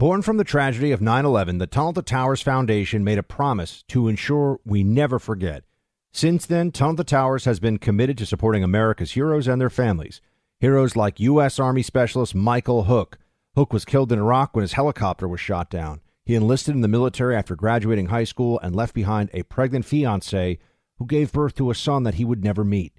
Born from the tragedy of 9 11, the Tunnel to Towers Foundation made a promise to ensure we never forget. Since then, Tunnel to Towers has been committed to supporting America's heroes and their families. Heroes like U.S. Army Specialist Michael Hook. Hook was killed in Iraq when his helicopter was shot down. He enlisted in the military after graduating high school and left behind a pregnant fiancee who gave birth to a son that he would never meet.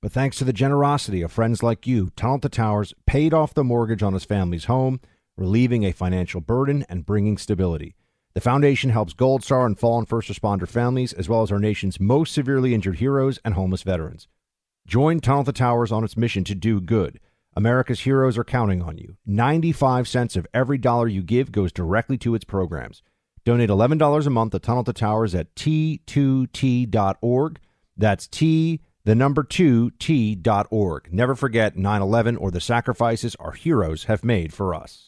But thanks to the generosity of friends like you, Tunnel to Towers paid off the mortgage on his family's home relieving a financial burden and bringing stability. The foundation helps Gold Star and fallen first responder families, as well as our nation's most severely injured heroes and homeless veterans. Join Tunnel to Towers on its mission to do good. America's heroes are counting on you. 95 cents of every dollar you give goes directly to its programs. Donate $11 a month to Tunnel to Towers at t2t.org. That's T, the number 2, t.org. Never forget 9 11 or the sacrifices our heroes have made for us.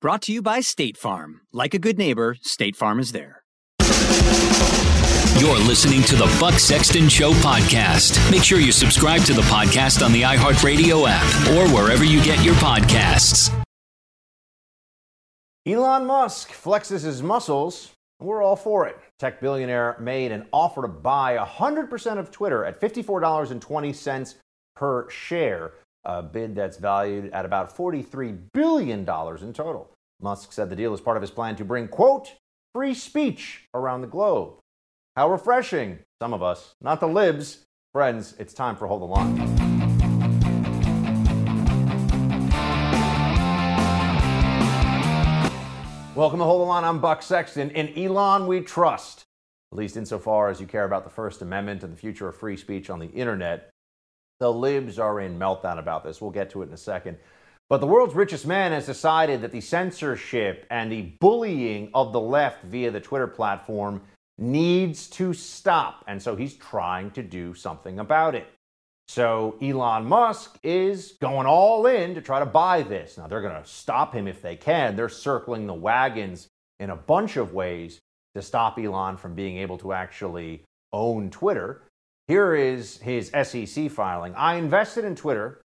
Brought to you by State Farm. Like a good neighbor, State Farm is there. You're listening to the Buck Sexton Show podcast. Make sure you subscribe to the podcast on the iHeartRadio app or wherever you get your podcasts. Elon Musk flexes his muscles. We're all for it. Tech billionaire made an offer to buy 100% of Twitter at $54.20 per share a bid that's valued at about $43 billion in total. Musk said the deal is part of his plan to bring, quote, free speech around the globe. How refreshing, some of us, not the libs. Friends, it's time for Hold the Line. Welcome to Hold the Line. I'm Buck Sexton. In Elon, we trust, at least insofar as you care about the First Amendment and the future of free speech on the internet. The libs are in meltdown about this. We'll get to it in a second. But the world's richest man has decided that the censorship and the bullying of the left via the Twitter platform needs to stop. And so he's trying to do something about it. So Elon Musk is going all in to try to buy this. Now they're going to stop him if they can. They're circling the wagons in a bunch of ways to stop Elon from being able to actually own Twitter. Here is his SEC filing. I invested in Twitter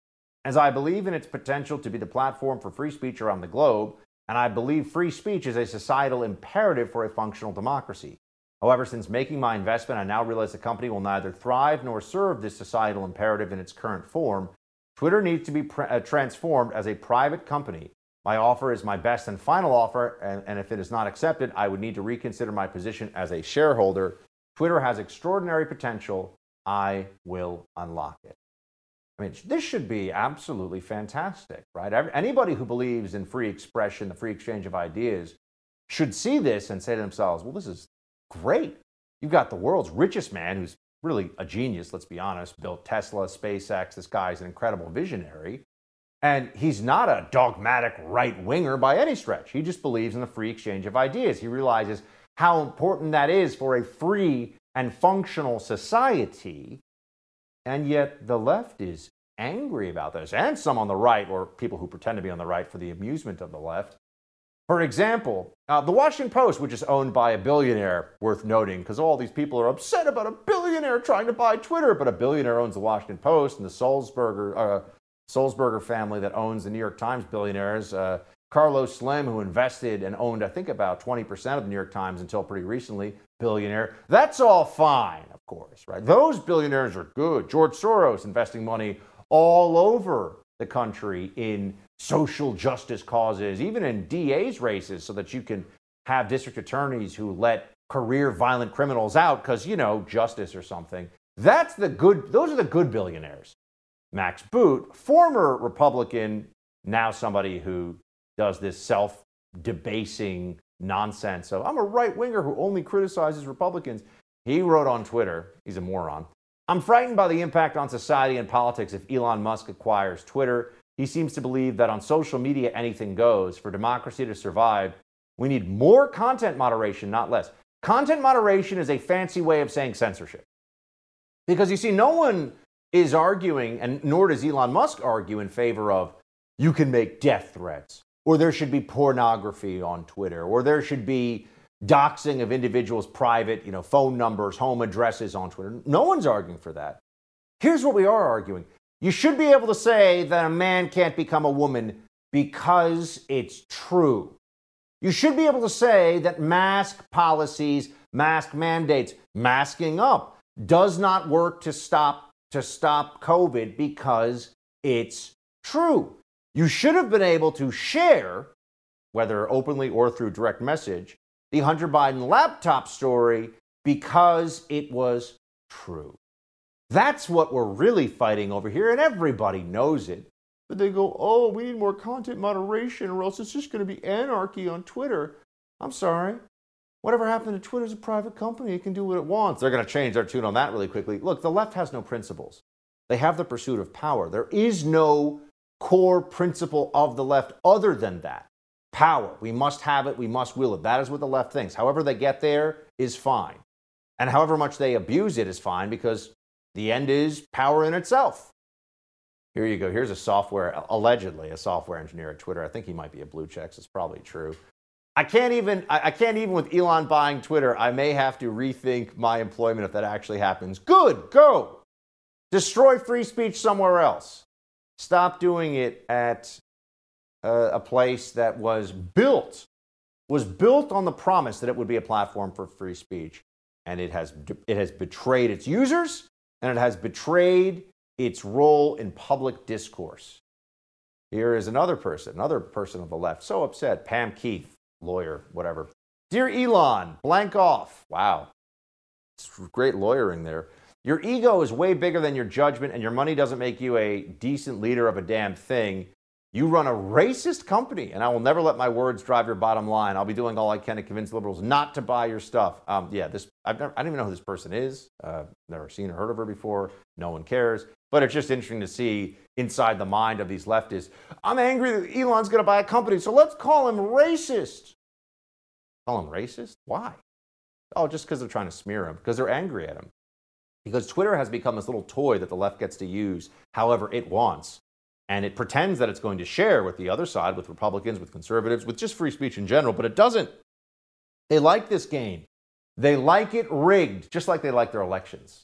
as I believe in its potential to be the platform for free speech around the globe, and I believe free speech is a societal imperative for a functional democracy. However, since making my investment, I now realize the company will neither thrive nor serve this societal imperative in its current form. Twitter needs to be pr- uh, transformed as a private company. My offer is my best and final offer, and, and if it is not accepted, I would need to reconsider my position as a shareholder. Twitter has extraordinary potential I will unlock it. I mean, this should be absolutely fantastic, right? Anybody who believes in free expression, the free exchange of ideas, should see this and say to themselves, well, this is great. You've got the world's richest man who's really a genius, let's be honest, built Tesla, SpaceX. This guy's an incredible visionary. And he's not a dogmatic right winger by any stretch. He just believes in the free exchange of ideas. He realizes how important that is for a free and functional society. And yet the left is angry about this, and some on the right, or people who pretend to be on the right for the amusement of the left. For example, uh, the Washington Post, which is owned by a billionaire, worth noting, because all these people are upset about a billionaire trying to buy Twitter, but a billionaire owns the Washington Post, and the Sulzberger, uh, Sulzberger family that owns the New York Times billionaires, uh, Carlos Slim, who invested and owned, I think, about 20% of the New York Times until pretty recently, billionaire. That's all fine, of course, right? Those billionaires are good. George Soros investing money all over the country in social justice causes, even in DA's races, so that you can have district attorneys who let career violent criminals out because, you know, justice or something. That's the good, those are the good billionaires. Max Boot, former Republican, now somebody who does this self debasing nonsense of, I'm a right winger who only criticizes Republicans. He wrote on Twitter, he's a moron. I'm frightened by the impact on society and politics if Elon Musk acquires Twitter. He seems to believe that on social media, anything goes. For democracy to survive, we need more content moderation, not less. Content moderation is a fancy way of saying censorship. Because you see, no one is arguing, and nor does Elon Musk argue in favor of you can make death threats, or there should be pornography on Twitter, or there should be doxing of individuals' private, you know, phone numbers, home addresses on Twitter. No one's arguing for that. Here's what we are arguing. You should be able to say that a man can't become a woman because it's true. You should be able to say that mask policies, mask mandates, masking up does not work to stop to stop COVID because it's true. You should have been able to share, whether openly or through direct message, the Hunter Biden laptop story because it was true. That's what we're really fighting over here, and everybody knows it. But they go, oh, we need more content moderation, or else it's just going to be anarchy on Twitter. I'm sorry. Whatever happened to Twitter is a private company. It can do what it wants. They're going to change their tune on that really quickly. Look, the left has no principles. They have the pursuit of power. There is no core principle of the left other than that power. We must have it. We must will it. That is what the left thinks. However, they get there is fine. And however much they abuse it is fine because the end is power in itself. Here you go. Here's a software, allegedly a software engineer at Twitter. I think he might be a blue checks. It's probably true. I can't even I, can't even with Elon buying Twitter. I may have to rethink my employment if that actually happens. Good, go. Destroy free speech somewhere else. Stop doing it at a, a place that was built was built on the promise that it would be a platform for free speech, and it has it has betrayed its users and it has betrayed its role in public discourse. Here is another person, another person of the left, so upset. Pam Keith, lawyer, whatever. Dear Elon, blank off. Wow. It's great lawyering there. Your ego is way bigger than your judgment, and your money doesn't make you a decent leader of a damn thing. You run a racist company, and I will never let my words drive your bottom line. I'll be doing all I can to convince liberals not to buy your stuff. Um, yeah, this I've never, I don't even know who this person is. Uh, never seen or heard of her before. No one cares. But it's just interesting to see inside the mind of these leftists. I'm angry that Elon's going to buy a company, so let's call him racist. Call him racist? Why? Oh, just because they're trying to smear him, because they're angry at him. Because Twitter has become this little toy that the left gets to use however it wants. And it pretends that it's going to share with the other side, with Republicans, with conservatives, with just free speech in general, but it doesn't. They like this game. They like it rigged, just like they like their elections.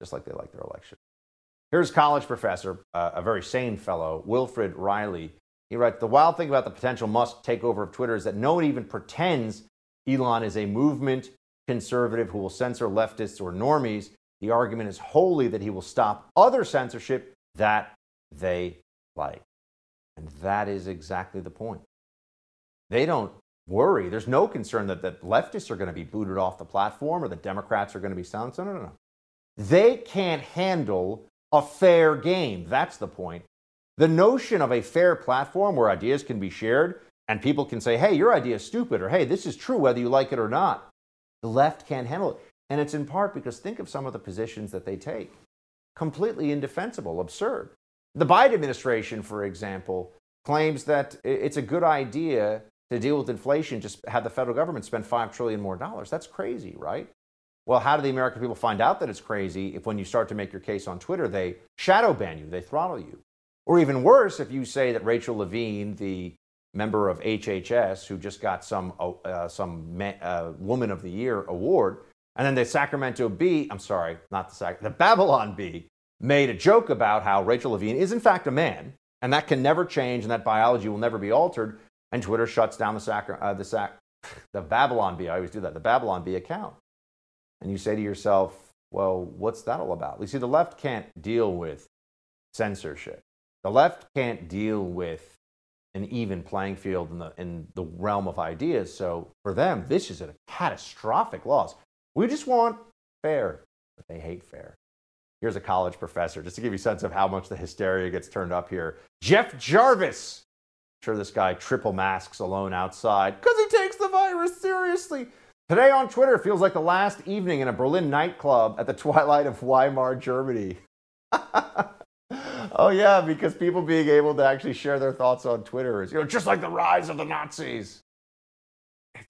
Just like they like their election. Here's college professor, uh, a very sane fellow, Wilfred Reilly. He writes The wild thing about the potential Musk takeover of Twitter is that no one even pretends Elon is a movement conservative who will censor leftists or normies. The argument is wholly that he will stop other censorship that they like. And that is exactly the point. They don't worry. There's no concern that the leftists are going to be booted off the platform or the Democrats are going to be silenced. No, no, no. They can't handle a fair game. That's the point. The notion of a fair platform where ideas can be shared and people can say, hey, your idea is stupid, or hey, this is true whether you like it or not. The left can't handle it. And it's in part because think of some of the positions that they take completely indefensible, absurd. The Biden administration, for example, claims that it's a good idea to deal with inflation, just have the federal government spend 5 trillion more dollars. That's crazy, right? Well, how do the American people find out that it's crazy if when you start to make your case on Twitter, they shadow ban you, they throttle you? Or even worse, if you say that Rachel Levine, the member of HHS who just got some uh, some uh, Woman of the Year award, and then the Sacramento Bee, I'm sorry, not the Sac, the Babylon Bee, made a joke about how Rachel Levine is in fact a man, and that can never change, and that biology will never be altered. And Twitter shuts down the Sac, uh, the Sac, the Babylon Bee. I always do that. The Babylon Bee account, and you say to yourself, well, what's that all about? You see, the left can't deal with censorship. The left can't deal with an even playing field in the, in the realm of ideas. So for them, this is a catastrophic loss. We just want fair, but they hate fair. Here's a college professor, just to give you a sense of how much the hysteria gets turned up here. Jeff Jarvis. I'm sure this guy triple masks alone outside because he takes the virus seriously. Today on Twitter feels like the last evening in a Berlin nightclub at the twilight of Weimar, Germany. oh yeah, because people being able to actually share their thoughts on Twitter is, you know, just like the rise of the Nazis.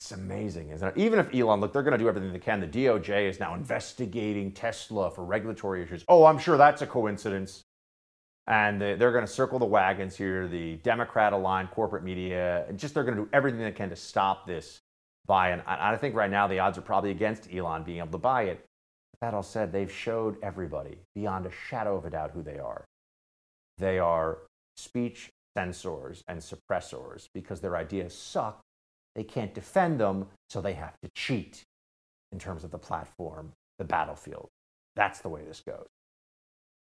It's amazing, isn't it? Even if Elon, look, they're going to do everything they can. The DOJ is now investigating Tesla for regulatory issues. Oh, I'm sure that's a coincidence. And they're going to circle the wagons here, the Democrat aligned corporate media, just they're going to do everything they can to stop this buy. And I think right now the odds are probably against Elon being able to buy it. That all said, they've showed everybody beyond a shadow of a doubt who they are. They are speech censors and suppressors because their ideas suck they can't defend them, so they have to cheat in terms of the platform, the battlefield. That's the way this goes.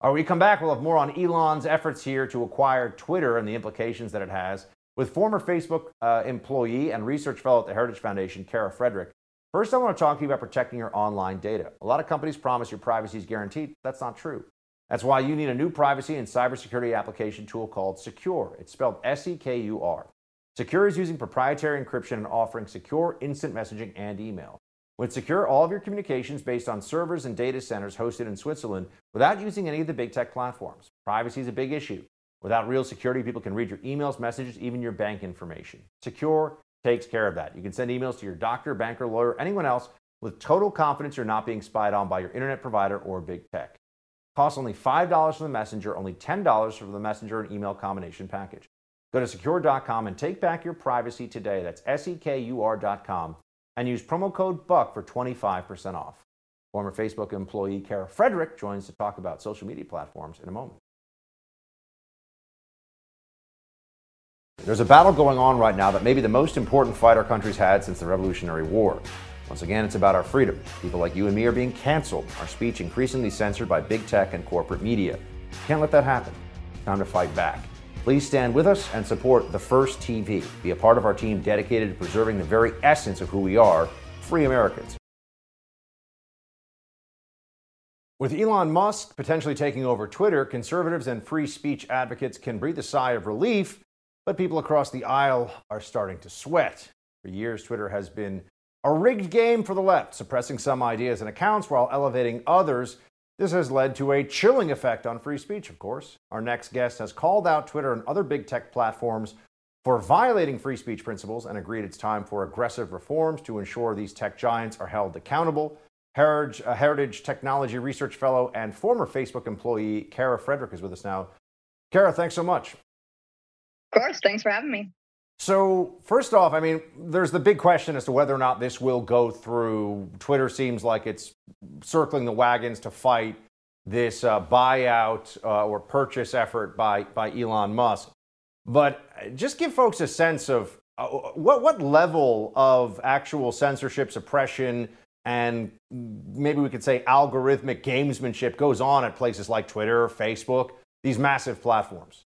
All right, we come back, we'll have more on Elon's efforts here to acquire Twitter and the implications that it has with former Facebook uh, employee and research fellow at the Heritage Foundation, Kara Frederick. First, I want to talk to you about protecting your online data. A lot of companies promise your privacy is guaranteed. That's not true. That's why you need a new privacy and cybersecurity application tool called Sekur. It's spelled S E K U R. Sekur is using proprietary encryption and offering secure instant messaging and email. With Sekur, all of your communications based on servers and data centers hosted in Switzerland without using any of the big tech platforms. Privacy is a big issue. Without real security, people can read your emails, messages, even your bank information. Sekur takes care of that. You can send emails to your doctor, banker, lawyer, anyone else with total confidence you're not being spied on by your internet provider or big tech. Costs only $5 for the messenger, only $10 for the messenger and email combination package. Go to sekur.com and take back your privacy today. That's S E K U R.com and use promo code BUCK for 25% off. Former Facebook employee Kara Frederick joins to talk about social media platforms in a moment. There's a battle going on right now that may be the most important fight our country's had since the Revolutionary War. Once again, it's about our freedom. People like you and me are being canceled, our speech increasingly censored by big tech and corporate media. Can't let that happen. Time to fight back. Please stand with us and support The First TV. Be a part of our team dedicated to preserving the very essence of who we are free Americans. With Elon Musk potentially taking over Twitter, conservatives and free speech advocates can breathe a sigh of relief, but people across the aisle are starting to sweat. For years, Twitter has been a rigged game for the left, suppressing some ideas and accounts while elevating others this has led to a chilling effect on free speech, of course. Our next guest has called out Twitter and other big tech platforms for violating free speech principles and agreed it's time for aggressive reforms to ensure these tech giants are held accountable. Heritage, uh, Heritage Technology Research Fellow and former Facebook employee Kara Frederick is with us now. Kara, thanks so much. Of course. Thanks for having me. So, first off, I mean, there's the big question as to whether or not this will go through. Twitter seems like it's circling the wagons to fight this uh, buyout uh, or purchase effort by, by Elon Musk. But just give folks a sense of uh, what, what level of actual censorship, suppression, and maybe we could say algorithmic gamesmanship goes on at places like Twitter, Facebook, these massive platforms.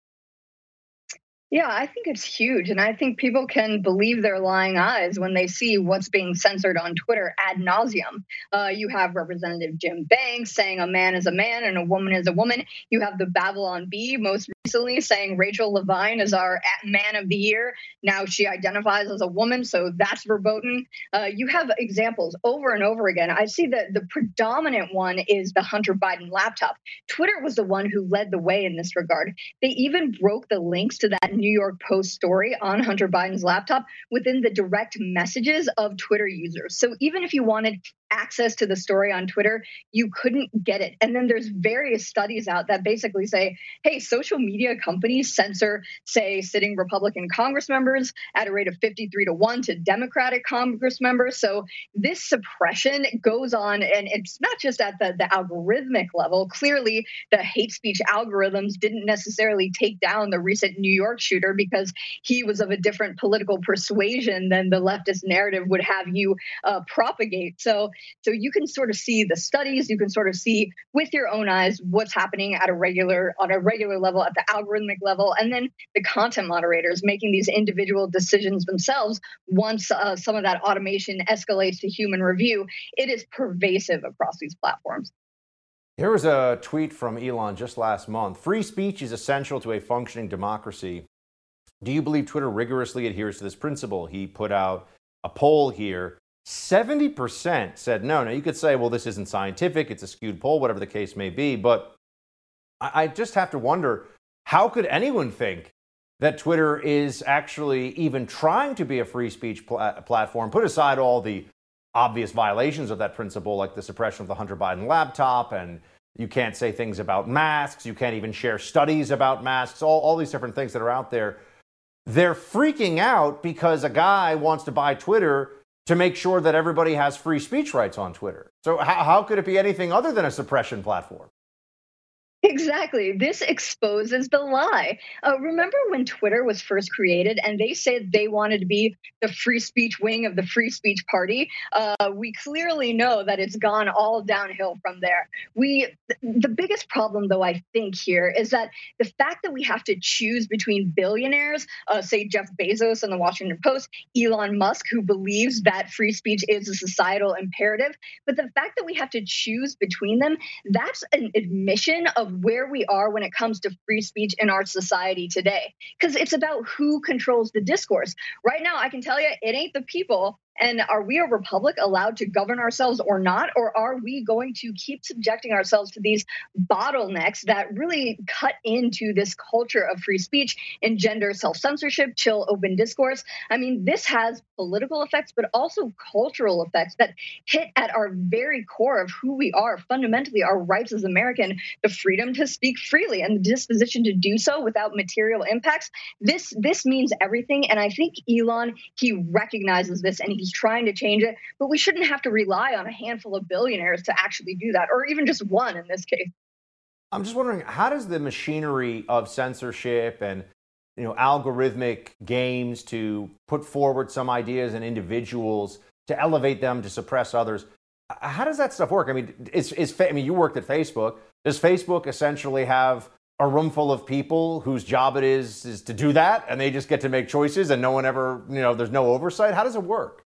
Yeah, I think it's huge. And I think people can believe their lying eyes when they see what's being censored on Twitter ad nauseum. Uh, you have Representative Jim Banks saying a man is a man and a woman is a woman. You have the Babylon Bee most recently saying Rachel Levine is our man of the year. Now she identifies as a woman, so that's verboten. Uh, you have examples over and over again. I see that the predominant one is the Hunter Biden laptop. Twitter was the one who led the way in this regard. They even broke the links to that New York Post story on Hunter Biden's laptop within the direct messages of Twitter users. So even if you wanted access to the story on Twitter, you couldn't get it. And then there's various studies out that basically say, hey, social media companies censor, say, sitting Republican Congress members at a rate of 53 to 1 to Democratic Congress members. So this suppression goes on, and it's not just at the, the algorithmic level. Clearly, the hate speech algorithms didn't necessarily take down the recent New York shooter because he was of a different political persuasion than the leftist narrative would have you uh, propagate. So, so you can sort of see the studies, you can sort of see with your own eyes what's happening at a regular on a regular level at the algorithmic level, and then the content moderators making these individual decisions themselves. Once uh, some of that automation escalates to human review, it is pervasive across these platforms. There was a tweet from Elon just last month. Free speech is essential to a functioning democracy. Do you believe Twitter rigorously adheres to this principle? He put out a poll here. 70% said no. Now, you could say, well, this isn't scientific, it's a skewed poll, whatever the case may be. But I just have to wonder how could anyone think that Twitter is actually even trying to be a free speech pl- platform? Put aside all the obvious violations of that principle, like the suppression of the Hunter Biden laptop, and you can't say things about masks, you can't even share studies about masks, all, all these different things that are out there. They're freaking out because a guy wants to buy Twitter to make sure that everybody has free speech rights on Twitter. So, how, how could it be anything other than a suppression platform? Exactly. This exposes the lie. Uh, remember when Twitter was first created and they said they wanted to be the free speech wing of the free speech party? Uh, we clearly know that it's gone all downhill from there. We, the biggest problem, though, I think here is that the fact that we have to choose between billionaires, uh, say Jeff Bezos and the Washington Post, Elon Musk, who believes that free speech is a societal imperative, but the fact that we have to choose between them, that's an admission of where we are when it comes to free speech in our society today. Because it's about who controls the discourse. Right now, I can tell you, it ain't the people and are we a republic allowed to govern ourselves or not? Or are we going to keep subjecting ourselves to these bottlenecks that really cut into this culture of free speech, engender self censorship, chill open discourse? I mean, this has political effects, but also cultural effects that hit at our very core of who we are, fundamentally, our rights as American, the freedom to speak freely and the disposition to do so without material impacts. This, this means everything. And I think Elon, he recognizes this and he he's trying to change it, but we shouldn't have to rely on a handful of billionaires to actually do that, or even just one in this case. I'm just wondering, how does the machinery of censorship and you know algorithmic games to put forward some ideas and individuals to elevate them to suppress others? How does that stuff work? I mean, is, is I mean, you worked at Facebook. Does Facebook essentially have a room full of people whose job it is is to do that, and they just get to make choices, and no one ever, you know, there's no oversight? How does it work?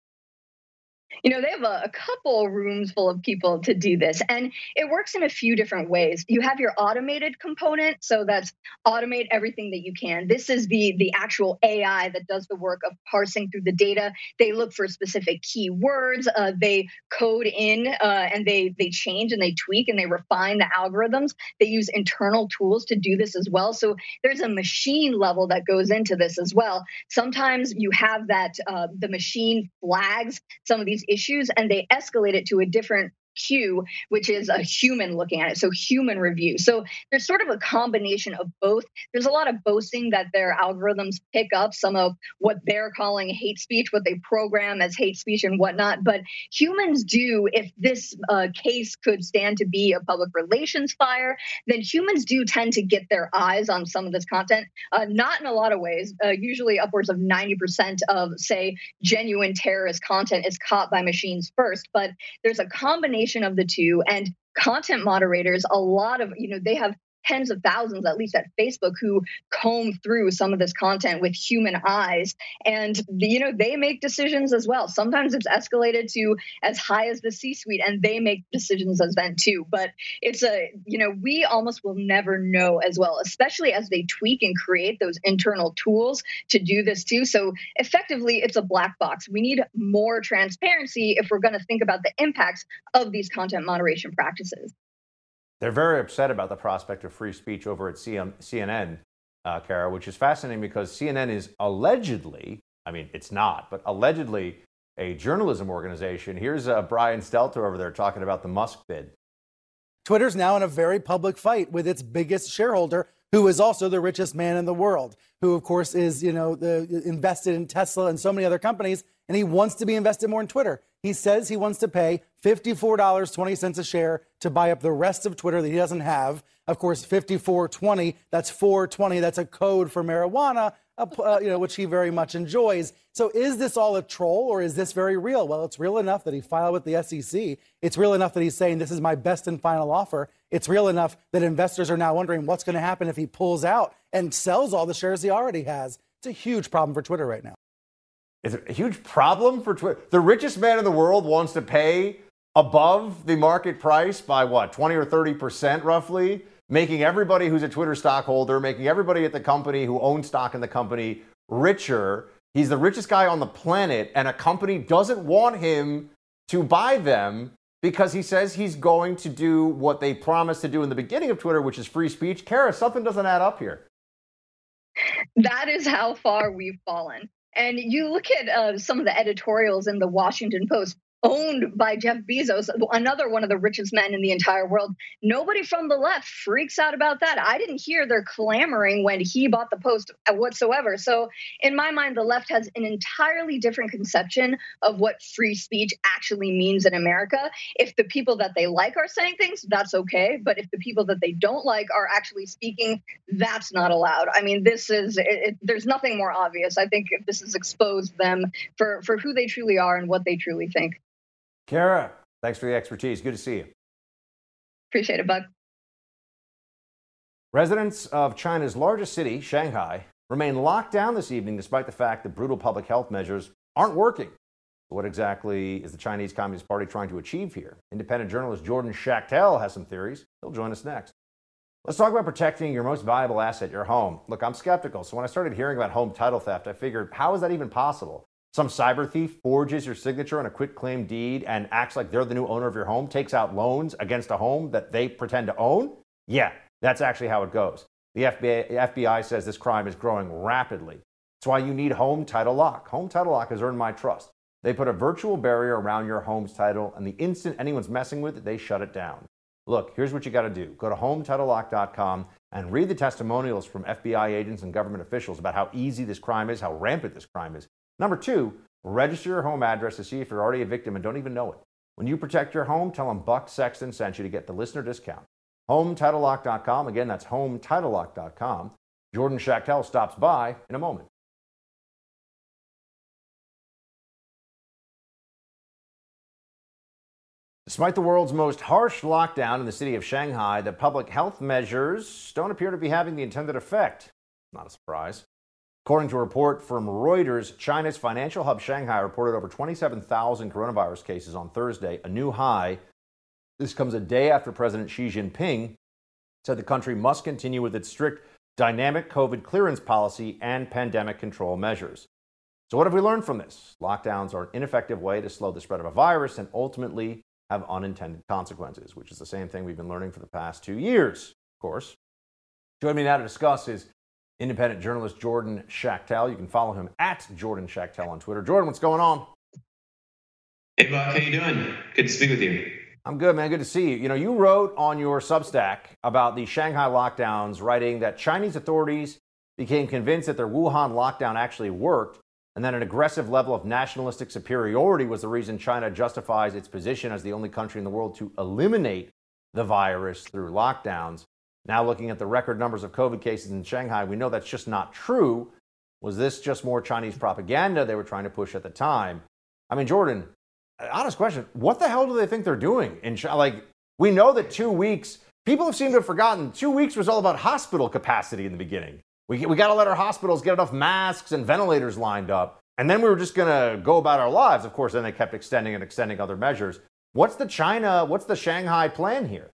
You know, they have a, a, couple rooms full of people to do this. And it works in a few different ways. You have your automated component. So that's automate everything that you can. This is the, the actual AI that does the work of parsing through the data. They look for specific keywords. Uh, they code in uh, and they, they change and they tweak and they refine the algorithms. They use internal tools to do this as well. So there's a machine level that goes into this as well. Sometimes you have that uh, the machine flags some of these issues and they escalate it to a different queue, which is a human looking at it. So human review. So there's sort of a combination of both. There's a lot of boasting that their algorithms pick up some of what they're calling hate speech, what they program as hate speech and whatnot. But humans do, if this uh, case could stand to be a public relations fire, then humans do tend to get their eyes on some of this content. Uh, not in a lot of ways. Uh, usually upwards of 90% of, say, genuine terrorist content is caught by machines first. But there's a combination combination of the two and content moderators a lot of you know they have tens of thousands, at least at Facebook, who comb through some of this content with human eyes. And, you know, they make decisions as well. Sometimes it's escalated to as high as the C suite, and they make decisions as then too. But it's a, you know, we almost will never know as well, especially as they tweak and create those internal tools to do this too. So effectively, it's a black box. We need more transparency if we're going to think about the impacts of these content moderation practices. They're very upset about the prospect of free speech over at CNN, uh, Kara, which is fascinating because CNN is allegedly, I mean, it's not, but allegedly a journalism organization. Here's uh, Brian Stelter over there talking about the Musk bid. Twitter's now in a very public fight with its biggest shareholder, who is also the richest man in the world, who of course is, you know, the, invested in Tesla and so many other companies, and he wants to be invested more in Twitter. He says he wants to pay $54.20 a share to buy up the rest of Twitter that he doesn't have. Of course, 5420, that's 420, that's a code for marijuana uh, you know, which he very much enjoys. So is this all a troll or is this very real? Well, it's real enough that he filed with the SEC. It's real enough that he's saying this is my best and final offer. It's real enough that investors are now wondering what's going to happen if he pulls out and sells all the shares he already has. It's a huge problem for Twitter right now. It's a huge problem for Twitter. The richest man in the world wants to pay above the market price by what, 20 or 30 percent roughly making everybody who's a Twitter stockholder, making everybody at the company who owns stock in the company richer. He's the richest guy on the planet, and a company doesn't want him to buy them because he says he's going to do what they promised to do in the beginning of Twitter, which is free speech. Kara, something doesn't add up here. That is how far we've fallen. And you look at uh, some of the editorials in the Washington Post owned by Jeff Bezos, another one of the richest men in the entire world. Nobody from the left freaks out about that. I didn't hear their clamoring when he bought the post whatsoever. So, in my mind, the left has an entirely different conception of what free speech actually means in America. If the people that they like are saying things, that's okay. But if the people that they don't like are actually speaking, that's not allowed. I mean, this is, it, it, there's nothing more obvious. I think this has exposed them for, for who they truly are and what they truly think. Kara, thanks for the expertise. Good to see you. Appreciate it, Bud. Residents of China's largest city, Shanghai, remain locked down this evening despite the fact that brutal public health measures aren't working. What exactly is the Chinese Communist Party trying to achieve here? Independent journalist Jordan Schachtel has some theories. He'll join us next. Let's talk about protecting your most valuable asset, your home. Look, I'm skeptical. So when I started hearing about home title theft, I figured, how is that even possible? Some cyber thief forges your signature on a quit claim deed and acts like they're the new owner of your home, takes out loans against a home that they pretend to own? Yeah, that's actually how it goes. The FBI, FBI says this crime is growing rapidly. That's why you need Home Title Lock. Home Title Lock has earned my trust. They put a virtual barrier around your home's title, and the instant anyone's messing with it, they shut it down. Look, here's what you got to do go to HometitleLock.com and read the testimonials from FBI agents and government officials about how easy this crime is, how rampant this crime is. Number two, register your home address to see if you're already a victim and don't even know it. When you protect your home, tell them Buck Sexton sent you to get the listener discount. HomeTitleLock.com. Again, that's HomeTitleLock.com. Jordan Schachtel stops by in a moment. Despite the world's most harsh lockdown in the city of Shanghai, the public health measures don't appear to be having the intended effect. Not a surprise. According to a report from Reuters, China's financial hub Shanghai reported over 27,000 coronavirus cases on Thursday, a new high. This comes a day after President Xi Jinping said the country must continue with its strict dynamic COVID clearance policy and pandemic control measures. So, what have we learned from this? Lockdowns are an ineffective way to slow the spread of a virus and ultimately have unintended consequences, which is the same thing we've been learning for the past two years, of course. Joining me now to discuss is independent journalist Jordan Schachtel. You can follow him at Jordan Schachtel on Twitter. Jordan, what's going on? Hey, Buck, how you doing? Good to speak with you. I'm good, man. Good to see you. You know, you wrote on your Substack about the Shanghai lockdowns, writing that Chinese authorities became convinced that their Wuhan lockdown actually worked, and that an aggressive level of nationalistic superiority was the reason China justifies its position as the only country in the world to eliminate the virus through lockdowns. Now, looking at the record numbers of COVID cases in Shanghai, we know that's just not true. Was this just more Chinese propaganda they were trying to push at the time? I mean, Jordan, honest question: What the hell do they think they're doing in China? Like, we know that two weeks. People have seemed to have forgotten. Two weeks was all about hospital capacity in the beginning. We, we got to let our hospitals get enough masks and ventilators lined up. And then we were just going to go about our lives. Of course, then they kept extending and extending other measures. What's the China, what's the Shanghai plan here?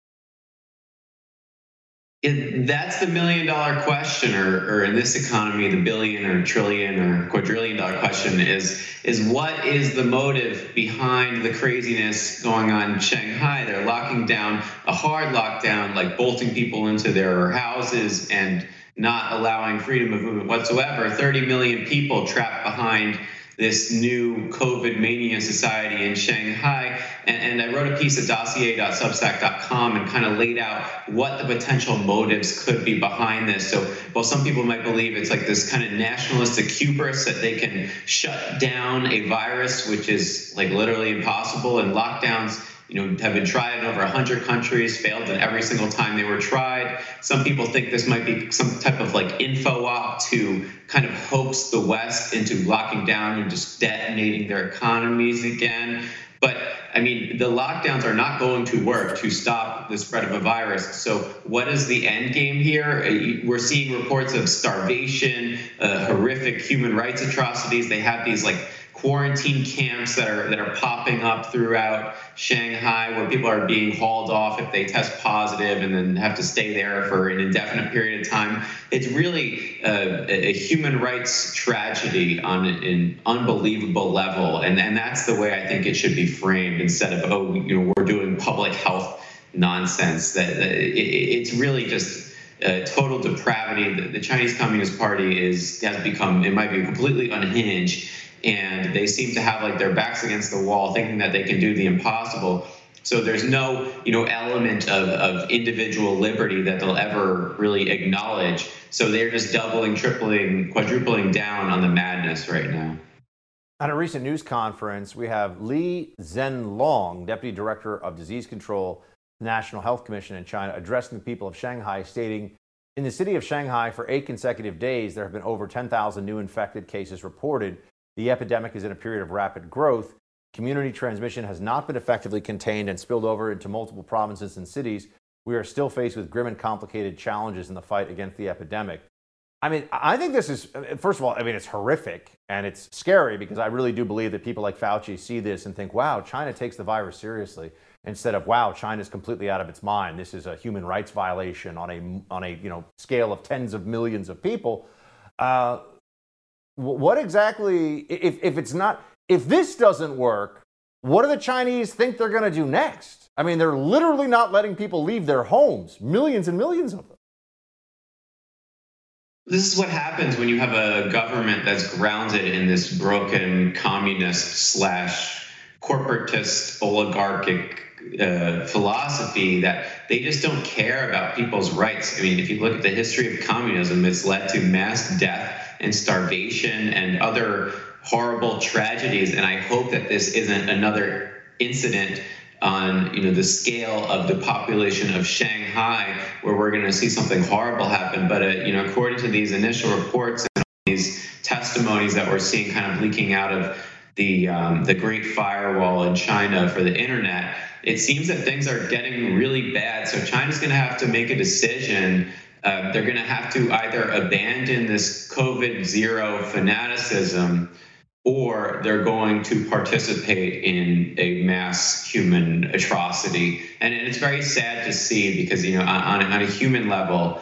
It, that's the million dollar question, or, or in this economy, the billion or trillion or quadrillion dollar question is is what is the motive behind the craziness going on in Shanghai? They're locking down a hard lockdown, like bolting people into their houses and not allowing freedom of movement whatsoever. 30 million people trapped behind this new COVID mania society in Shanghai. And, and I wrote a piece at dossier.substack.com and kind of laid out what the potential motives could be behind this. So, while some people might believe it's like this kind of nationalistic hubris that they can shut down a virus, which is like literally impossible, and lockdowns you know, have been tried in over 100 countries, failed in every single time they were tried. Some people think this might be some type of like info op to kind of hoax the West into locking down and just detonating their economies again. But I mean, the lockdowns are not going to work to stop the spread of a virus. So, what is the end game here? Uh, we're seeing reports of starvation, uh, horrific human rights atrocities. They have these like quarantine camps that are that are popping up throughout Shanghai where people are being hauled off if they test positive and then have to stay there for an indefinite period of time. It's really a, a human rights tragedy on an unbelievable level, and and that's the way I think it should be framed instead of oh you know we're doing public health nonsense. That uh, it, it's really just. Total depravity. The, the, Chinese Communist Party is has become, it might be completely unhinged, and they seem to have like their backs against the wall thinking that they can do the impossible. So there's no you know element of, of individual liberty that they'll ever really acknowledge. So they're just doubling tripling quadrupling down on the madness right now. At a recent news conference we have lei zhenglong deputy director of disease control national health commission in china addressing the people of shanghai stating in the city of shanghai for eight consecutive days there have been over 10000 new infected cases reported the epidemic is in a period of rapid growth. Community transmission has not been effectively contained and spilled over into multiple provinces and cities. We are still faced with grim and complicated challenges in the fight against the epidemic. I mean, I think this is, first of all, I mean, it's horrific and it's scary because I really do believe that people like Fauci see this and think, wow, China takes the virus seriously instead of, wow, China's completely out of its mind. This is a human rights violation on a, on a you know, scale of tens of millions of people. Uh, what exactly, if, if it's not, if this doesn't work, what do the Chinese think they're going to do next? I mean, they're literally not letting people leave their homes, millions and millions of them. This is what happens when you have a government that's grounded in this broken communist slash corporatist oligarchic uh, philosophy that they just don't care about people's rights. I mean, if you look at the history of communism, it's led to mass death and starvation and other horrible tragedies. And I hope that this isn't another incident on you know the scale of the population of Shanghai where we're going to see something horrible happen. But uh, you know, according to these initial reports and these testimonies that we're seeing kind of leaking out of the um, the Great Firewall in China for the internet, it seems that things are getting really bad. So China's going to have to make a decision uh, they're going to have to either abandon this COVID zero fanaticism or they're going to participate in a mass human atrocity. And, and it's very sad to see because, you know, on, on a human level,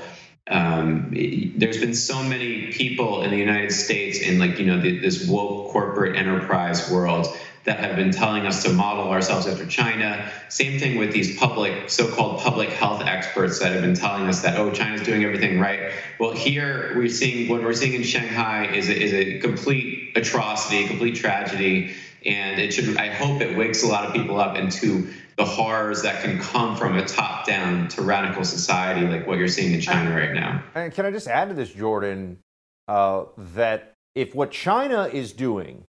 um, there's been so many people in the United States in like, you know, the, this woke corporate enterprise world that have been telling us to model ourselves after China. Same thing with these public, so-called public health experts that have been telling us that oh, China's doing everything right. Well, here we're seeing what we're seeing in Shanghai is a, is a complete atrocity, complete tragedy, and it should. I hope it wakes a lot of people up into the horrors that can come from a top-down tyrannical society like what you're seeing in China right now. And can I just add to this, Jordan, uh, that if what China is doing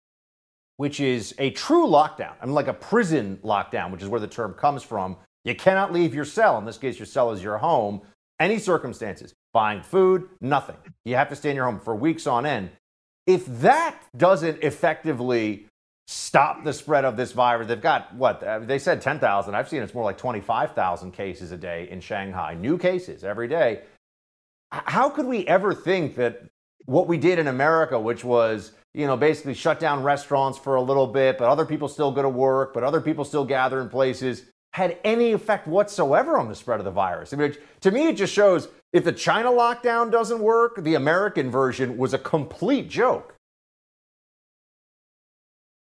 which is a true lockdown. I mean, like a prison lockdown, which is where the term comes from. You cannot leave your cell. In this case, your cell is your home. Any circumstances, buying food, nothing. You have to stay in your home for weeks on end. If that doesn't effectively stop the spread of this virus, they've got what? Uh, they said 10,000. I've seen it's more like 25,000 cases a day in Shanghai, new cases every day. How could we ever think that what we did in America, which was you know, basically shut down restaurants for a little bit, but other people still go to work, but other people still gather in places, had any effect whatsoever on the spread of the virus. I mean, to me, it just shows if the China lockdown doesn't work, the American version was a complete joke.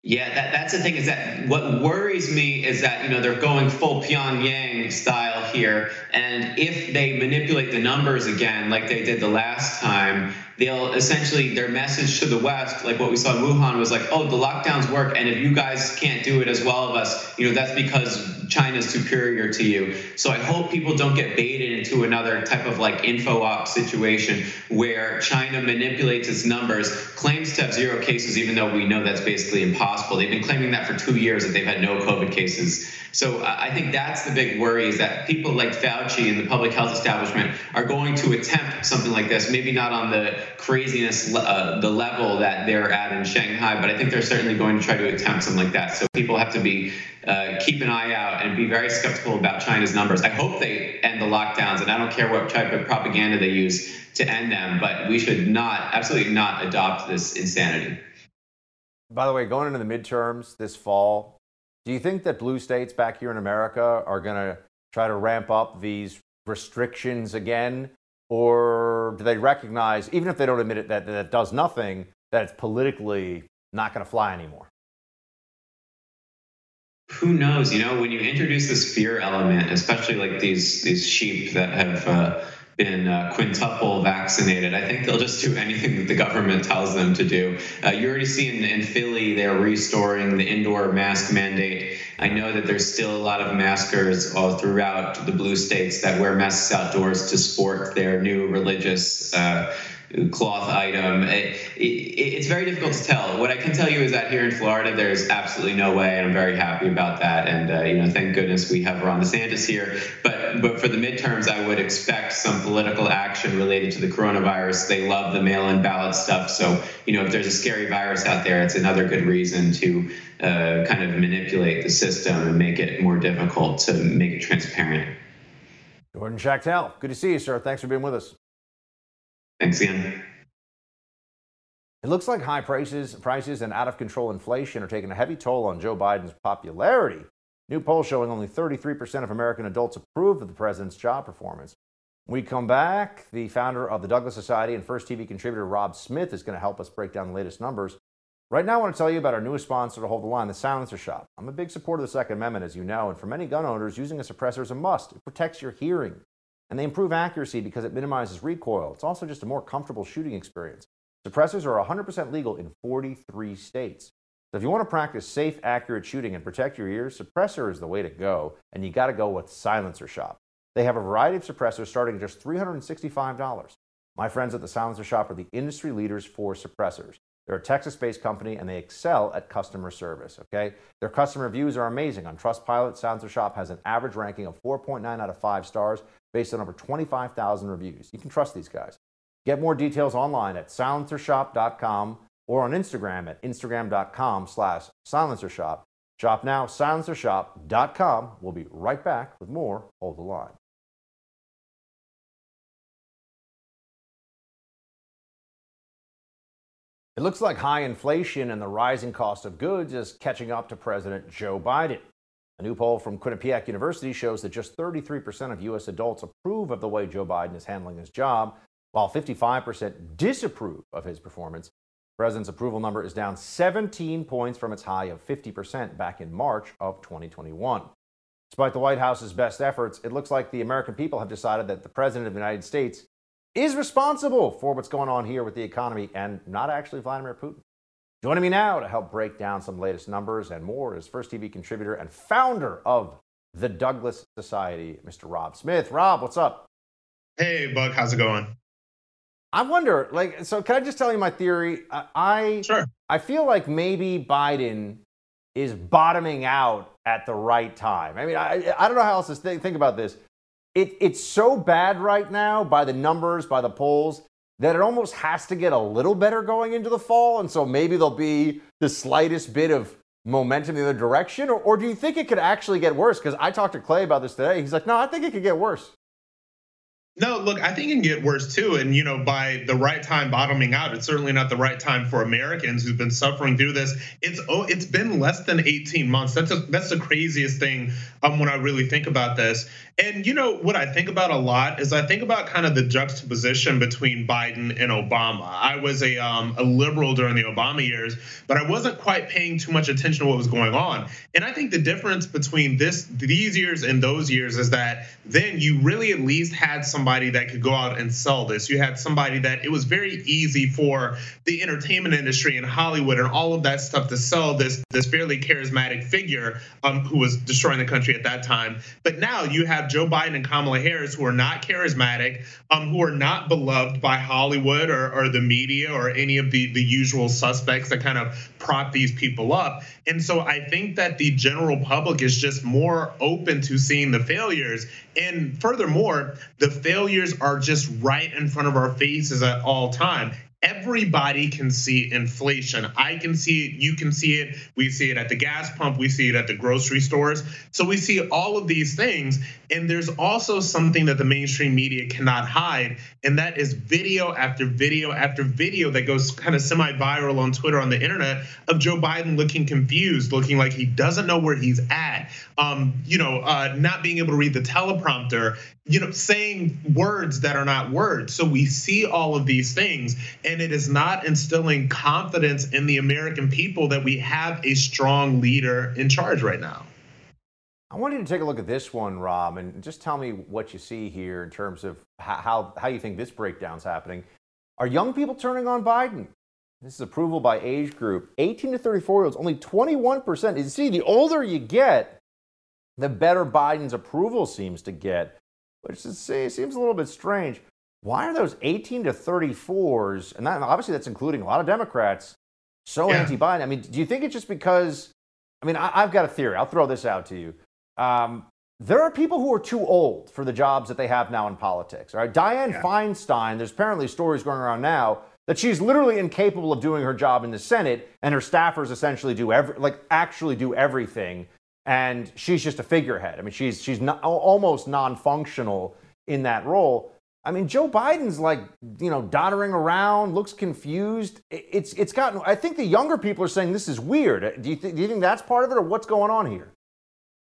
Yeah, that, that's the thing is that what worries me is that, you know, they're going full Pyongyang style here. And if they manipulate the numbers again, like they did the last time, they'll essentially their message to the West, like what we saw in Wuhan, was like, oh, the lockdowns work, and if you guys can't do it as well as us, you know, that's because China's superior to you. So I hope people don't get baited into another type of like info op situation where China manipulates its numbers, claims to have zero cases, even though we know that's basically impossible. They've been claiming that for two years that they've had no COVID cases. So I think that's the big worry is that people like Fauci and the public health establishment are going to attempt something like this, maybe not on the craziness, uh, the level that they're at in Shanghai, but I think they're certainly going to try to attempt something like that. So people have to be uh, keep an eye out and be very skeptical about China's numbers. I hope they end the lockdowns, and I don't care what type of propaganda they use to end them, but we should not, absolutely not adopt this insanity. By the way, going into the midterms this fall, do you think that blue states back here in America are going to try to ramp up these restrictions again? Or do they recognize, even if they don't admit it, that, that does nothing, that it's politically not going to fly anymore? Who knows? You know, when you introduce this fear element, especially like these these sheep that have uh, been uh, quintuple vaccinated. I think they'll just do anything that the government tells them to do. Uh, you already see in, in Philly, they're restoring the indoor mask mandate. I know that there's still a lot of maskers all throughout the blue states that wear masks outdoors to sport their new religious uh, cloth item. It, it, it's very difficult to tell. What I can tell you is that here in Florida, there's absolutely no way, and I'm very happy about that. And uh, you know, thank goodness we have Ron DeSantis here. But but for the midterms, I would expect some political action related to the coronavirus. They love the mail-in ballot stuff, so you know, if there's a scary virus out there, it's another good reason to uh, kind of manipulate the system and make it more difficult to make it transparent. Jordan Schachtel, good to see you, sir. Thanks for being with us. Thanks again. It looks like high prices, prices and out of control inflation are taking a heavy toll on Joe Biden's popularity. New poll showing only 33% of American adults approve of the president's job performance. We come back, the founder of the Douglass Society and First TV contributor Rob Smith is going to help us break down the latest numbers. Right now, I want to tell you about our newest sponsor to hold the line, the Silencer Shop. I'm a big supporter of the Second Amendment, as you know, and for many gun owners, using a suppressor is a must. It protects your hearing and they improve accuracy because it minimizes recoil. It's also just a more comfortable shooting experience. Suppressors are 100% legal in 43 states. So if you want to practice safe, accurate shooting and protect your ears, suppressor is the way to go, and you got to go with Silencer Shop. They have a variety of suppressors starting at just $365. My friends at the Silencer Shop are the industry leaders for suppressors. They're a Texas-based company and they excel at customer service, okay? Their customer reviews are amazing. On Trustpilot, Silencer Shop has an average ranking of 4.9 out of 5 stars based on over 25,000 reviews. You can trust these guys. Get more details online at silencershop.com or on Instagram at instagram.com slash silencershop. Shop now, silencershop.com. We'll be right back with more Hold the Line. It looks like high inflation and the rising cost of goods is catching up to President Joe Biden. A new poll from Quinnipiac University shows that just 33% of U.S. adults approve of the way Joe Biden is handling his job, while 55% disapprove of his performance. The president's approval number is down 17 points from its high of 50% back in March of 2021. Despite the White House's best efforts, it looks like the American people have decided that the President of the United States is responsible for what's going on here with the economy and not actually Vladimir Putin. Joining me now to help break down some latest numbers and more is First TV contributor and founder of the Douglass Society, Mr. Rob Smith. Rob, what's up? Hey, Buck, how's it going? I wonder, like, so can I just tell you my theory? I sure. I feel like maybe Biden is bottoming out at the right time. I mean, I, I don't know how else to think, think about this. It, it's so bad right now by the numbers, by the polls, that it almost has to get a little better going into the fall. And so maybe there'll be the slightest bit of momentum in the other direction? Or, or do you think it could actually get worse? Because I talked to Clay about this today. He's like, no, I think it could get worse. No, look, I think it can get worse too. And, you know, by the right time bottoming out, it's certainly not the right time for Americans who've been suffering through this. It's oh, it's been less than 18 months. That's a, that's the craziest thing um, when I really think about this. And, you know, what I think about a lot is I think about kind of the juxtaposition between Biden and Obama. I was a, um, a liberal during the Obama years, but I wasn't quite paying too much attention to what was going on. And I think the difference between this these years and those years is that then you really at least had some somebody that could go out and sell this. You had somebody that it was very easy for the entertainment industry and Hollywood and all of that stuff to sell this this fairly charismatic figure um, who was destroying the country at that time. But now you have Joe Biden and Kamala Harris who are not charismatic, um, who are not beloved by Hollywood or, or the media or any of the the usual suspects that kind of prop these people up. And so I think that the general public is just more open to seeing the failures. And furthermore, the failures are just right in front of our faces at all time everybody can see inflation. I can see it, you can see it. We see it at the gas pump, we see it at the grocery stores. So we see all of these things. And there's also something that the mainstream media cannot hide, and that is video after video after video that goes kind of semi viral on Twitter, on the internet, of Joe Biden looking confused, looking like he doesn't know where he's at, um, you know, uh, not being able to read the teleprompter, you know, saying words that are not words. So we see all of these things, and it is not instilling confidence in the American people that we have a strong leader in charge right now. I want you to take a look at this one, Rob, and just tell me what you see here in terms of how, how you think this breakdown's happening. Are young people turning on Biden? This is approval by age group. 18 to 34 year olds, only 21%. You see, the older you get, the better Biden's approval seems to get, which is, seems a little bit strange. Why are those 18 to 34s, and that, obviously that's including a lot of Democrats, so yeah. anti Biden? I mean, do you think it's just because? I mean, I, I've got a theory. I'll throw this out to you. Um, there are people who are too old for the jobs that they have now in politics. All right, Dianne yeah. Feinstein. There's apparently stories going around now that she's literally incapable of doing her job in the Senate, and her staffers essentially do every, like actually do everything, and she's just a figurehead. I mean, she's she's not, almost non-functional in that role. I mean, Joe Biden's like, you know, doddering around, looks confused. It's it's gotten. I think the younger people are saying this is weird. Do you th- do you think that's part of it, or what's going on here?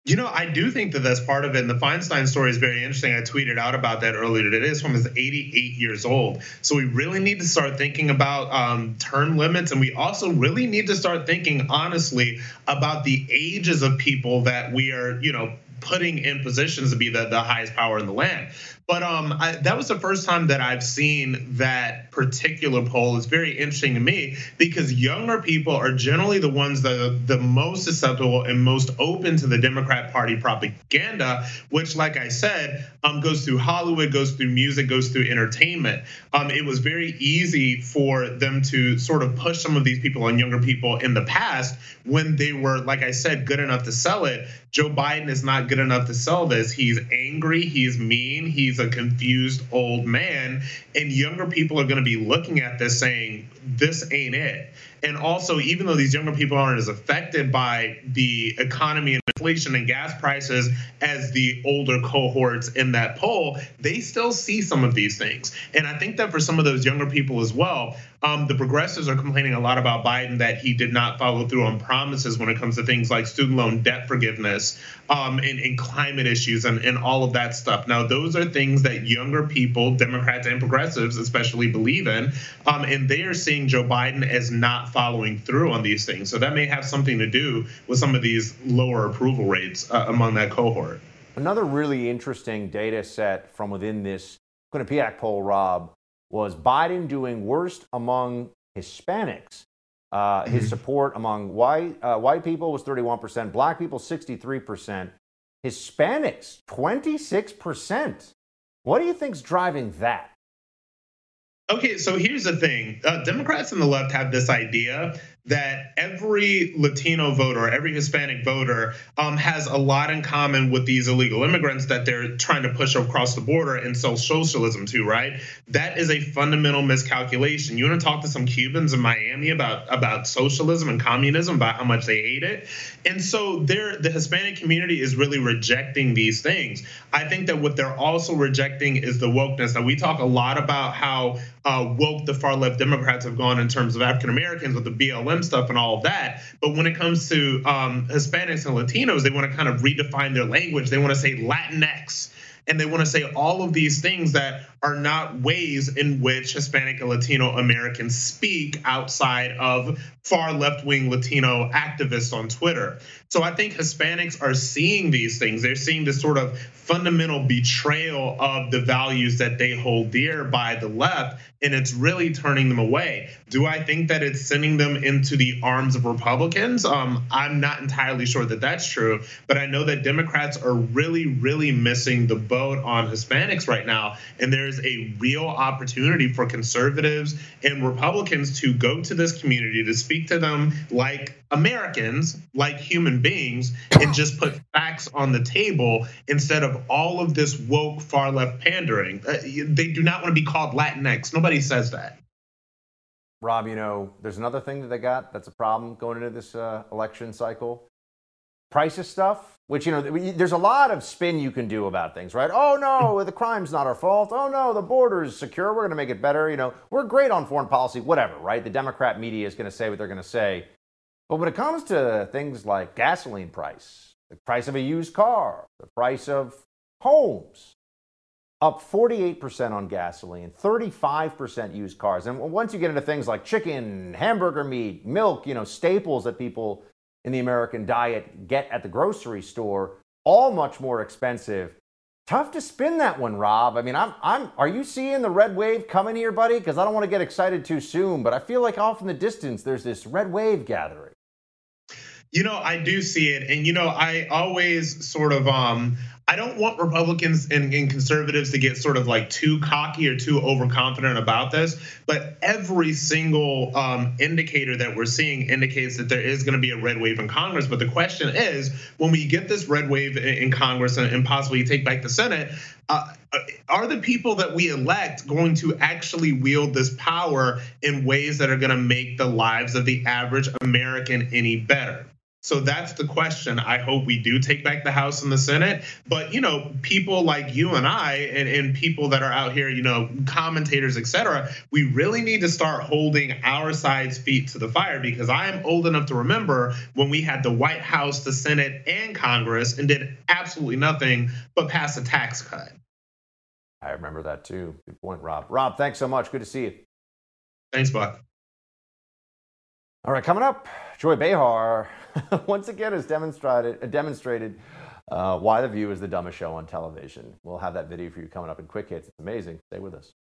You know, I do think that that's part of it. And the Feinstein story is very interesting. I tweeted out about that earlier today. This woman is 88 years old. So we really need to start thinking about um, term limits. And we also really need to start thinking, honestly, about the ages of people that we are, you know, putting in positions to be the, the highest power in the land. But um, I, that was the first time that I've seen that particular poll. It's very interesting to me because younger people are generally the ones that are the most susceptible and most open to the Democrat Party propaganda, which, like I said, um, goes through Hollywood, goes through music, goes through entertainment. Um, it was very easy for them to sort of push some of these people on younger people in the past when they were, like I said, good enough to sell it. Joe Biden is not good enough to sell this. He's angry, he's mean, he's a confused old man. And younger people are going to be looking at this saying, this ain't it. And also, even though these younger people aren't as affected by the economy and inflation and gas prices as the older cohorts in that poll, they still see some of these things. And I think that for some of those younger people as well, um, the progressives are complaining a lot about Biden that he did not follow through on promises when it comes to things like student loan debt forgiveness um, and, and, climate issues and, and all of that stuff. Now, those are things that younger people, Democrats and progressives especially, believe in. Um, and they are seeing Joe Biden as not following through on these things. So that may have something to do with some of these lower approval rates uh, among that cohort. Another really interesting data set from within this Quinnipiac poll, Rob, was Biden doing worst among Hispanics. Uh, his mm-hmm. support among white uh, white people was 31%, black people 63%, Hispanics 26%. What do you think's driving that? Okay, so here's the thing. Uh, Democrats and the left have this idea that every Latino voter, every Hispanic voter, um, has a lot in common with these illegal immigrants that they're trying to push across the border and sell socialism to, right? That is a fundamental miscalculation. You want to talk to some Cubans in Miami about about socialism and communism, about how much they hate it, and so they're the Hispanic community is really rejecting these things. I think that what they're also rejecting is the wokeness. Now we talk a lot about how uh, woke the far left Democrats have gone in terms of African Americans with the BLM stuff and all of that. But when it comes to um, Hispanics and Latinos, they want to kind of redefine their language. They want to say Latinx and they want to say all of these things that are not ways in which Hispanic and Latino Americans speak outside of far left wing Latino activists on Twitter. So I think Hispanics are seeing these things. They're seeing this sort of fundamental betrayal of the values that they hold dear by the left, and it's really turning them away. Do I think that it's sending them into the arms of Republicans? Um, I'm not entirely sure that that's true, but I know that Democrats are really, really missing the boat on Hispanics right now, and there's a real opportunity for conservatives and Republicans to go to this community to speak to them like Americans, like human beings, and just put facts on the table instead of all of this woke far left pandering. Uh, they do not want to be called Latinx. Nobody says that. Rob, you know, there's another thing that they got that's a problem going into this uh, election cycle. Prices stuff, which, you know, there's a lot of spin you can do about things, right? Oh, no, the crime's not our fault. Oh, no, the border's secure. We're going to make it better. You know, we're great on foreign policy, whatever, right? The Democrat media is going to say what they're going to say. But when it comes to things like gasoline price, the price of a used car, the price of homes, up 48% on gasoline, 35% used cars. And once you get into things like chicken, hamburger meat, milk, you know, staples that people in the American diet get at the grocery store, all much more expensive. Tough to spin that one, Rob. I mean, I'm, I'm, are you seeing the red wave coming here, buddy? Because I don't want to get excited too soon, but I feel like off in the distance, there's this red wave gathering. You know, I do see it. And, you know, I always sort of, um, I don't want Republicans and, and, conservatives to get sort of like too cocky or too overconfident about this, but every single um, indicator that we're seeing indicates that there is going to be a red wave in Congress. But the question is, when we get this red wave in Congress and, and possibly take back the Senate, uh, are the people that we elect going to actually wield this power in ways that are going to make the lives of the average American any better? So that's the question. I hope we do take back the House and the Senate. But, you know, people like you and I and, and people that are out here, you know, commentators, et cetera, we really need to start holding our side's feet to the fire because I am old enough to remember when we had the White House, the Senate, and Congress and did absolutely nothing but pass a tax cut. I remember that too. Good point, Rob. Rob, thanks so much. Good to see you. Thanks, Buck. All right, coming up, Joy Behar once again has demonstrated, demonstrated uh, why The View is the dumbest show on television. We'll have that video for you coming up in quick hits. It's amazing. Stay with us.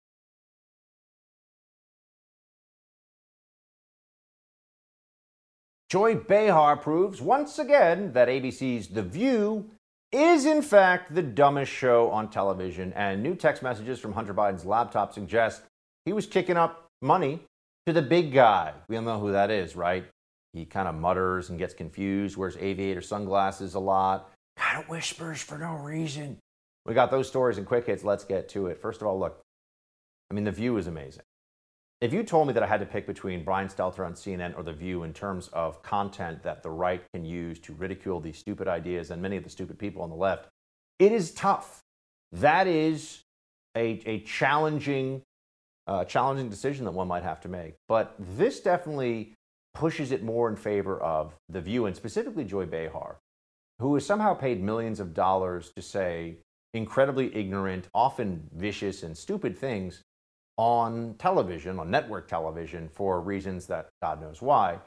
Joy Behar proves once again that ABC's The View is in fact the dumbest show on television, and new text messages from Hunter Biden's laptop suggest he was kicking up money to the big guy. We all know who that is, right? He kind of mutters and gets confused, wears aviator sunglasses a lot, kind of whispers for no reason. We got those stories and quick hits. Let's get to it. First of all, look, I mean, The View is amazing. If you told me that I had to pick between Brian Stelter on CNN or The View in terms of content that the right can use to ridicule these stupid ideas and many of the stupid people on the left, it is tough. That is a, a challenging, uh, challenging decision that one might have to make. But this definitely pushes it more in favor of The View, and specifically Joy Behar, who has somehow paid millions of dollars to say incredibly ignorant, often vicious and stupid things on television, on network television, for reasons that God knows why.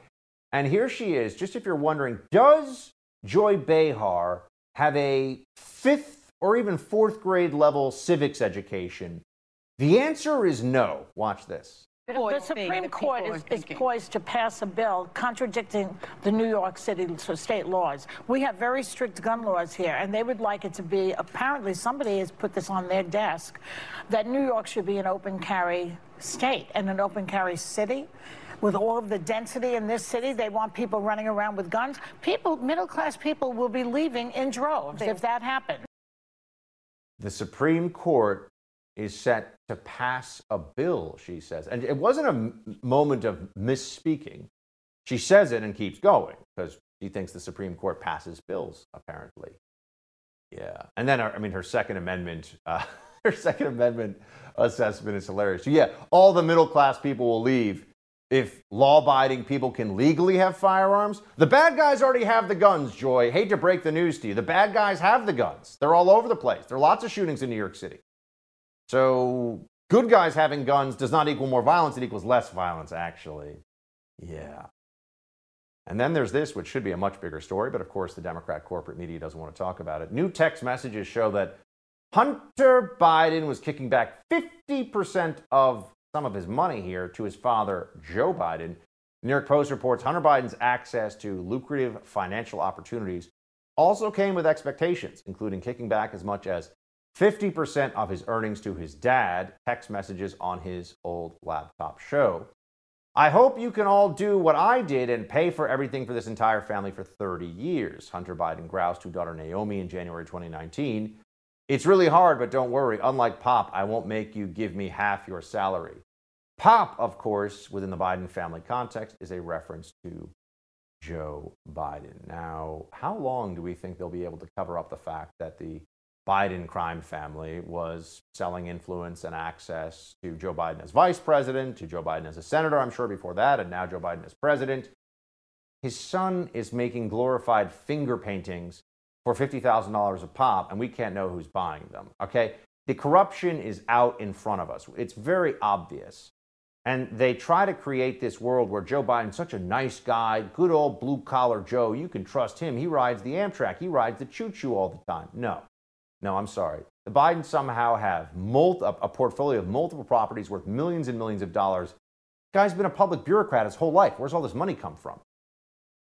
And here she is, just if you're wondering, does Joy Behar have a fifth or even fourth grade level civics education? The answer is no. Watch this. The Supreme Court is, is, poised to pass a bill contradicting the New York City uh, state laws. We have very strict gun laws here, and they would like it to be apparently somebody has put this on their desk that New York should be an open carry state and an open carry city with all of the density in this city, they want people running around with guns. People, middle class people, will be leaving in droves if that happens. The Supreme Court is set to pass a bill, she says. And it wasn't a moment of misspeaking. She says it and keeps going because she thinks the Supreme Court passes bills, apparently. Yeah. And then, I mean, her Second Amendment, uh, her Second Amendment assessment is hilarious. So, yeah, all the middle class people will leave if law abiding people can legally have firearms. The bad guys already have the guns, Joy. Hate to break the news to you. The bad guys have the guns. They're all over the place. There are lots of shootings in New York City. So, good guys having guns does not equal more violence, it equals less violence, actually. Yeah. And then there's this, which should be a much bigger story, but of course the Democrat corporate media doesn't want to talk about it. New text messages show that Hunter Biden was kicking back 50% of some of his money here to his father, Joe Biden. The New York Post reports Hunter Biden's access to lucrative financial opportunities also came with expectations, including kicking back as much as 50% of his earnings to his dad, text messages on his old laptop show. I hope you can all do what I did and pay for everything for this entire family for 30 years, Hunter Biden groused to daughter Naomi in January 2019. It's really hard, but don't worry. Unlike Pop, I won't make you give me half your salary. Pop, of course, within the Biden family context, is a reference to Joe Biden. Now, how long do we think they'll be able to cover up the fact that the Biden crime family was selling influence and access to Joe Biden as vice president, to Joe Biden as a senator, I'm sure, before that, and now Joe Biden as president? His son is making glorified finger paintings for $50,000 a pop, and we can't know who's buying them. Okay? The corruption is out in front of us. It's very obvious. And they try to create this world where Joe Biden's such a nice guy, good old blue collar Joe. You can trust him. He rides the Amtrak, he rides the choo choo all the time. No, no, I'm sorry. The Bidens somehow have a portfolio of multiple properties worth millions and millions of dollars. guy's been a public bureaucrat his whole life. Where's all this money come from?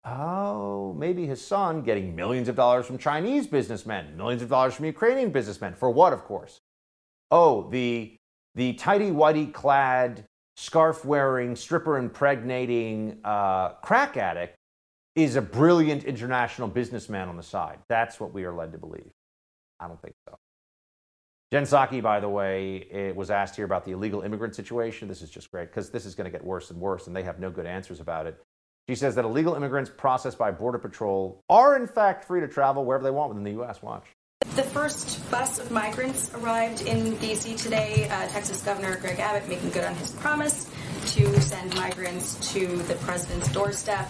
Oh, maybe his son getting millions of dollars from Chinese businessmen, millions of dollars from Ukrainian businessmen. For what, of course? Oh, the, the tidy whitey clad, scarf wearing, stripper impregnating uh, crack addict is a brilliant international businessman on the side. That's what we are led to believe. I don't think so. Jen Psaki, by the way, was asked here about the illegal immigrant situation. This is just great because this is going to get worse and worse, and they have no good answers about it. She says that illegal immigrants processed by Border Patrol are, in fact, free to travel wherever they want within the U.S. Watch. The first bus of migrants arrived in D.C. today. Uh, Texas Governor Greg Abbott making good on his promise to send migrants to the president's doorstep.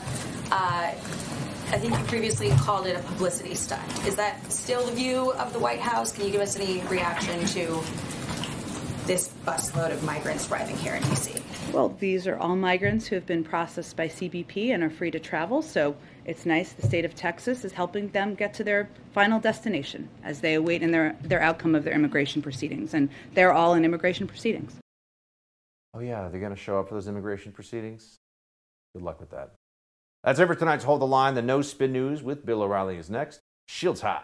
Uh, I think you previously called it a publicity stunt. Is that still the view of the White House? Can you give us any reaction to this busload of migrants arriving here in D.C.? Well, these are all migrants who have been processed by CBP and are free to travel. So it's nice the state of Texas is helping them get to their final destination as they await in their, their outcome of their immigration proceedings. And they're all in immigration proceedings. Oh, yeah. They're going to show up for those immigration proceedings? Good luck with that. That's it for tonight's Hold the Line. The No Spin News with Bill O'Reilly is next. Shields high.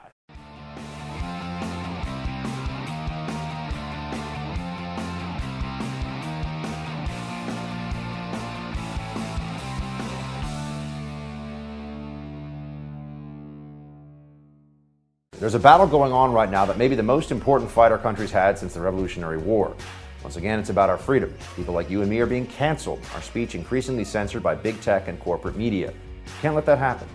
There's a battle going on right now that may be the most important fight our country's had since the Revolutionary War. Once again, it's about our freedom. People like you and me are being canceled, our speech increasingly censored by big tech and corporate media. Can't let that happen.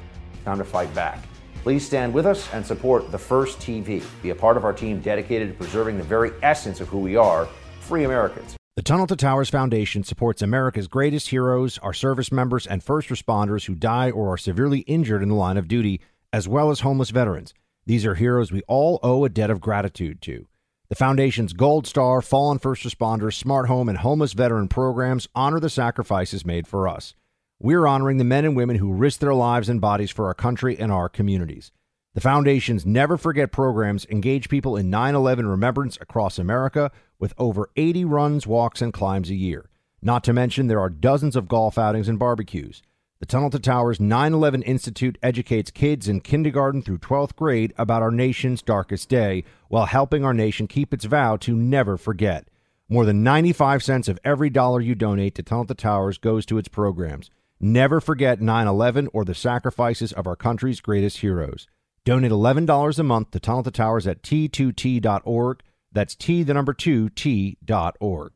Time to fight back. Please stand with us and support The First TV. Be a part of our team dedicated to preserving the very essence of who we are free Americans. The Tunnel to Towers Foundation supports America's greatest heroes, our service members, and first responders who die or are severely injured in the line of duty, as well as homeless veterans. These are heroes we all owe a debt of gratitude to. The Foundation's Gold Star, Fallen First Responders, Smart Home, and Homeless Veteran programs honor the sacrifices made for us. We're honoring the men and women who risked their lives and bodies for our country and our communities. The Foundation's Never Forget programs engage people in 9 11 remembrance across America with over 80 runs, walks, and climbs a year. Not to mention, there are dozens of golf outings and barbecues. The Tunnel to Towers 9 11 Institute educates kids in kindergarten through 12th grade about our nation's darkest day while helping our nation keep its vow to never forget. More than 95 cents of every dollar you donate to Tunnel to Towers goes to its programs. Never forget 9 11 or the sacrifices of our country's greatest heroes. Donate $11 a month to Tunnel to Towers at t2t.org. That's T, the number 2, T.org.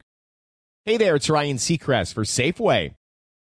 Hey there, it's Ryan Seacrest for Safeway.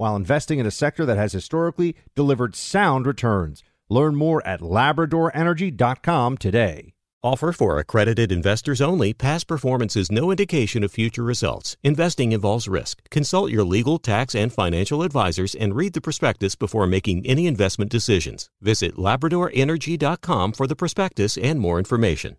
while investing in a sector that has historically delivered sound returns. Learn more at LabradorEnergy.com today. Offer for accredited investors only. Past performance is no indication of future results. Investing involves risk. Consult your legal, tax, and financial advisors and read the prospectus before making any investment decisions. Visit LabradorEnergy.com for the prospectus and more information.